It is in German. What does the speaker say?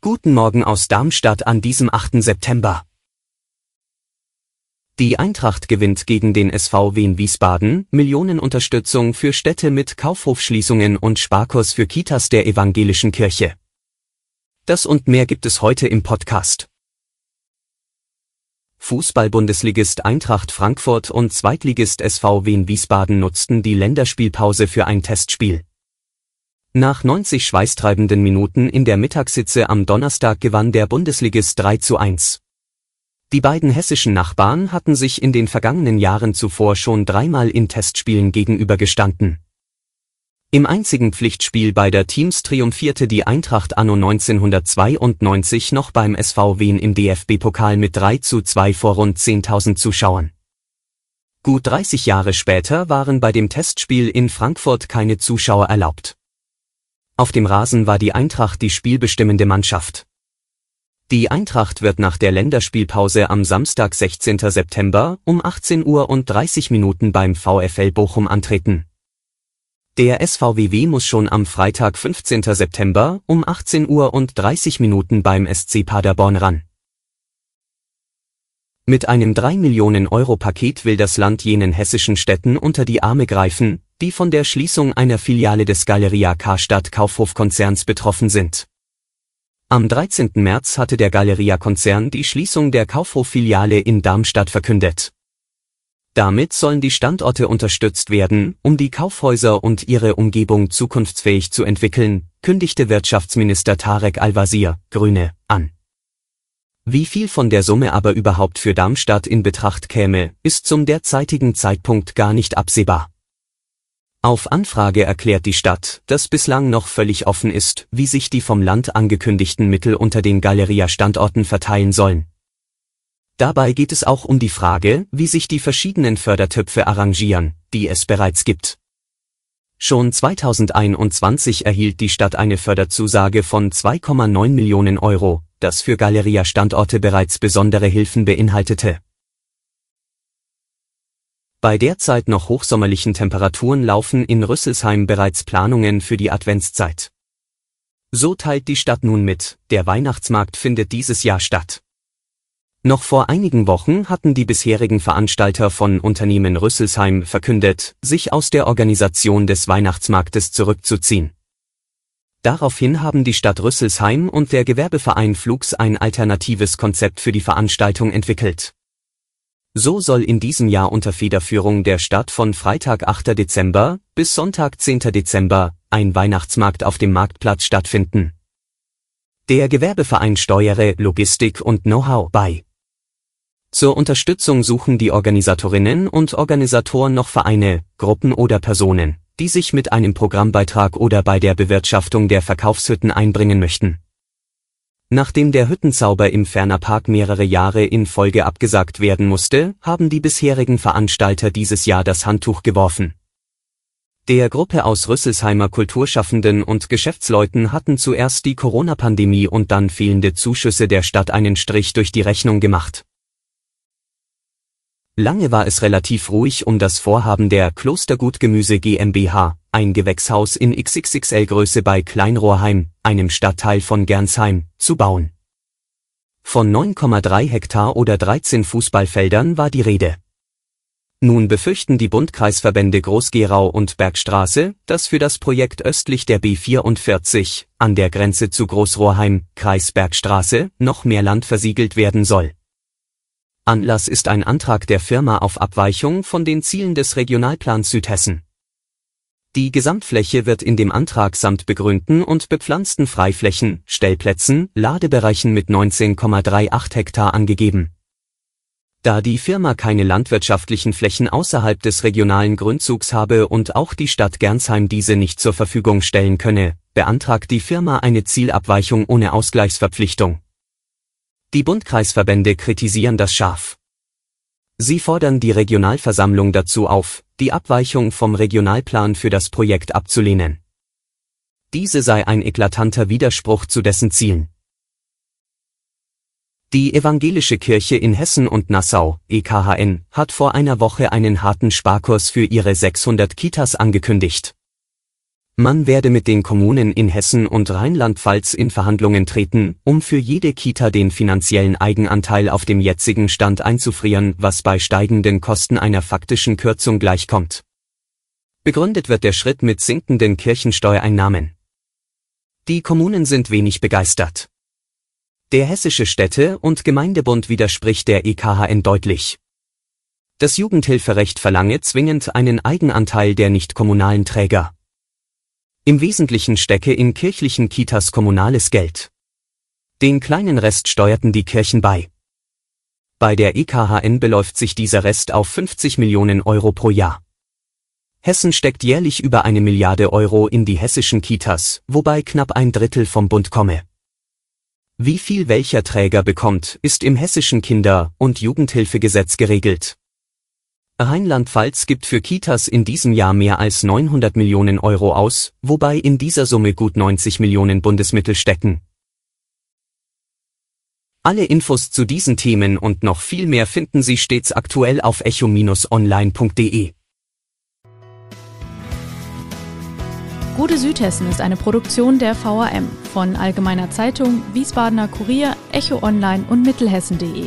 Guten Morgen aus Darmstadt an diesem 8. September. Die Eintracht gewinnt gegen den SV Wien Wiesbaden, Millionenunterstützung für Städte mit Kaufhofschließungen und Sparkurs für Kitas der evangelischen Kirche. Das und mehr gibt es heute im Podcast. Fußball-Bundesligist Eintracht Frankfurt und Zweitligist SV Wien Wiesbaden nutzten die Länderspielpause für ein Testspiel. Nach 90 schweißtreibenden Minuten in der Mittagssitze am Donnerstag gewann der Bundesligist 3 zu 1. Die beiden hessischen Nachbarn hatten sich in den vergangenen Jahren zuvor schon dreimal in Testspielen gegenübergestanden. Im einzigen Pflichtspiel beider Teams triumphierte die Eintracht anno 1992 noch beim SV Wien im DFB-Pokal mit 3 zu 2 vor rund 10.000 Zuschauern. Gut 30 Jahre später waren bei dem Testspiel in Frankfurt keine Zuschauer erlaubt. Auf dem Rasen war die Eintracht die spielbestimmende Mannschaft. Die Eintracht wird nach der Länderspielpause am Samstag 16. September um 18 Uhr und 30 Minuten beim VfL Bochum antreten. Der SVWW muss schon am Freitag 15. September um 18 Uhr und 30 Minuten beim SC Paderborn ran. Mit einem 3 Millionen Euro Paket will das Land jenen hessischen Städten unter die Arme greifen, die von der Schließung einer Filiale des Galeria Karstadt Kaufhofkonzerns betroffen sind. Am 13. März hatte der Galeria-Konzern die Schließung der Kaufhof-Filiale in Darmstadt verkündet. Damit sollen die Standorte unterstützt werden, um die Kaufhäuser und ihre Umgebung zukunftsfähig zu entwickeln, kündigte Wirtschaftsminister Tarek Al-Wazir, Grüne, an. Wie viel von der Summe aber überhaupt für Darmstadt in Betracht käme, ist zum derzeitigen Zeitpunkt gar nicht absehbar. Auf Anfrage erklärt die Stadt, dass bislang noch völlig offen ist, wie sich die vom Land angekündigten Mittel unter den Galeria-Standorten verteilen sollen. Dabei geht es auch um die Frage, wie sich die verschiedenen Fördertöpfe arrangieren, die es bereits gibt. Schon 2021 erhielt die Stadt eine Förderzusage von 2,9 Millionen Euro, das für Galeria-Standorte bereits besondere Hilfen beinhaltete. Bei derzeit noch hochsommerlichen Temperaturen laufen in Rüsselsheim bereits Planungen für die Adventszeit. So teilt die Stadt nun mit, der Weihnachtsmarkt findet dieses Jahr statt. Noch vor einigen Wochen hatten die bisherigen Veranstalter von Unternehmen Rüsselsheim verkündet, sich aus der Organisation des Weihnachtsmarktes zurückzuziehen. Daraufhin haben die Stadt Rüsselsheim und der Gewerbeverein Flugs ein alternatives Konzept für die Veranstaltung entwickelt. So soll in diesem Jahr unter Federführung der Stadt von Freitag 8. Dezember bis Sonntag 10. Dezember ein Weihnachtsmarkt auf dem Marktplatz stattfinden. Der Gewerbeverein steuere Logistik und Know-how bei. Zur Unterstützung suchen die Organisatorinnen und Organisatoren noch Vereine, Gruppen oder Personen, die sich mit einem Programmbeitrag oder bei der Bewirtschaftung der Verkaufshütten einbringen möchten. Nachdem der Hüttenzauber im Ferner Park mehrere Jahre in Folge abgesagt werden musste, haben die bisherigen Veranstalter dieses Jahr das Handtuch geworfen. Der Gruppe aus Rüsselsheimer Kulturschaffenden und Geschäftsleuten hatten zuerst die Corona-Pandemie und dann fehlende Zuschüsse der Stadt einen Strich durch die Rechnung gemacht. Lange war es relativ ruhig um das Vorhaben der Klostergutgemüse GmbH, ein Gewächshaus in XXXL-Größe bei Kleinrohrheim, einem Stadtteil von Gernsheim, zu bauen. Von 9,3 Hektar oder 13 Fußballfeldern war die Rede. Nun befürchten die Bundkreisverbände Groß-Gerau und Bergstraße, dass für das Projekt östlich der B44, an der Grenze zu Großrohrheim, Kreis Bergstraße, noch mehr Land versiegelt werden soll. Anlass ist ein Antrag der Firma auf Abweichung von den Zielen des Regionalplans Südhessen. Die Gesamtfläche wird in dem Antrag samt begrünten und bepflanzten Freiflächen, Stellplätzen, Ladebereichen mit 19,38 Hektar angegeben. Da die Firma keine landwirtschaftlichen Flächen außerhalb des regionalen Grundzugs habe und auch die Stadt Gernsheim diese nicht zur Verfügung stellen könne, beantragt die Firma eine Zielabweichung ohne Ausgleichsverpflichtung. Die Bundkreisverbände kritisieren das scharf. Sie fordern die Regionalversammlung dazu auf, die Abweichung vom Regionalplan für das Projekt abzulehnen. Diese sei ein eklatanter Widerspruch zu dessen Zielen. Die Evangelische Kirche in Hessen und Nassau, EKHN, hat vor einer Woche einen harten Sparkurs für ihre 600 Kitas angekündigt. Man werde mit den Kommunen in Hessen und Rheinland-Pfalz in Verhandlungen treten, um für jede Kita den finanziellen Eigenanteil auf dem jetzigen Stand einzufrieren, was bei steigenden Kosten einer faktischen Kürzung gleichkommt. Begründet wird der Schritt mit sinkenden Kirchensteuereinnahmen. Die Kommunen sind wenig begeistert. Der Hessische Städte- und Gemeindebund widerspricht der EKHN deutlich. Das Jugendhilferecht verlange zwingend einen Eigenanteil der nicht kommunalen Träger. Im Wesentlichen stecke in kirchlichen Kitas kommunales Geld. Den kleinen Rest steuerten die Kirchen bei. Bei der EKHN beläuft sich dieser Rest auf 50 Millionen Euro pro Jahr. Hessen steckt jährlich über eine Milliarde Euro in die hessischen Kitas, wobei knapp ein Drittel vom Bund komme. Wie viel welcher Träger bekommt, ist im hessischen Kinder- und Jugendhilfegesetz geregelt. Rheinland-Pfalz gibt für Kitas in diesem Jahr mehr als 900 Millionen Euro aus, wobei in dieser Summe gut 90 Millionen Bundesmittel stecken. Alle Infos zu diesen Themen und noch viel mehr finden Sie stets aktuell auf echo-online.de. Gute Südhessen ist eine Produktion der VRM von Allgemeiner Zeitung, Wiesbadener Kurier, Echo Online und Mittelhessen.de.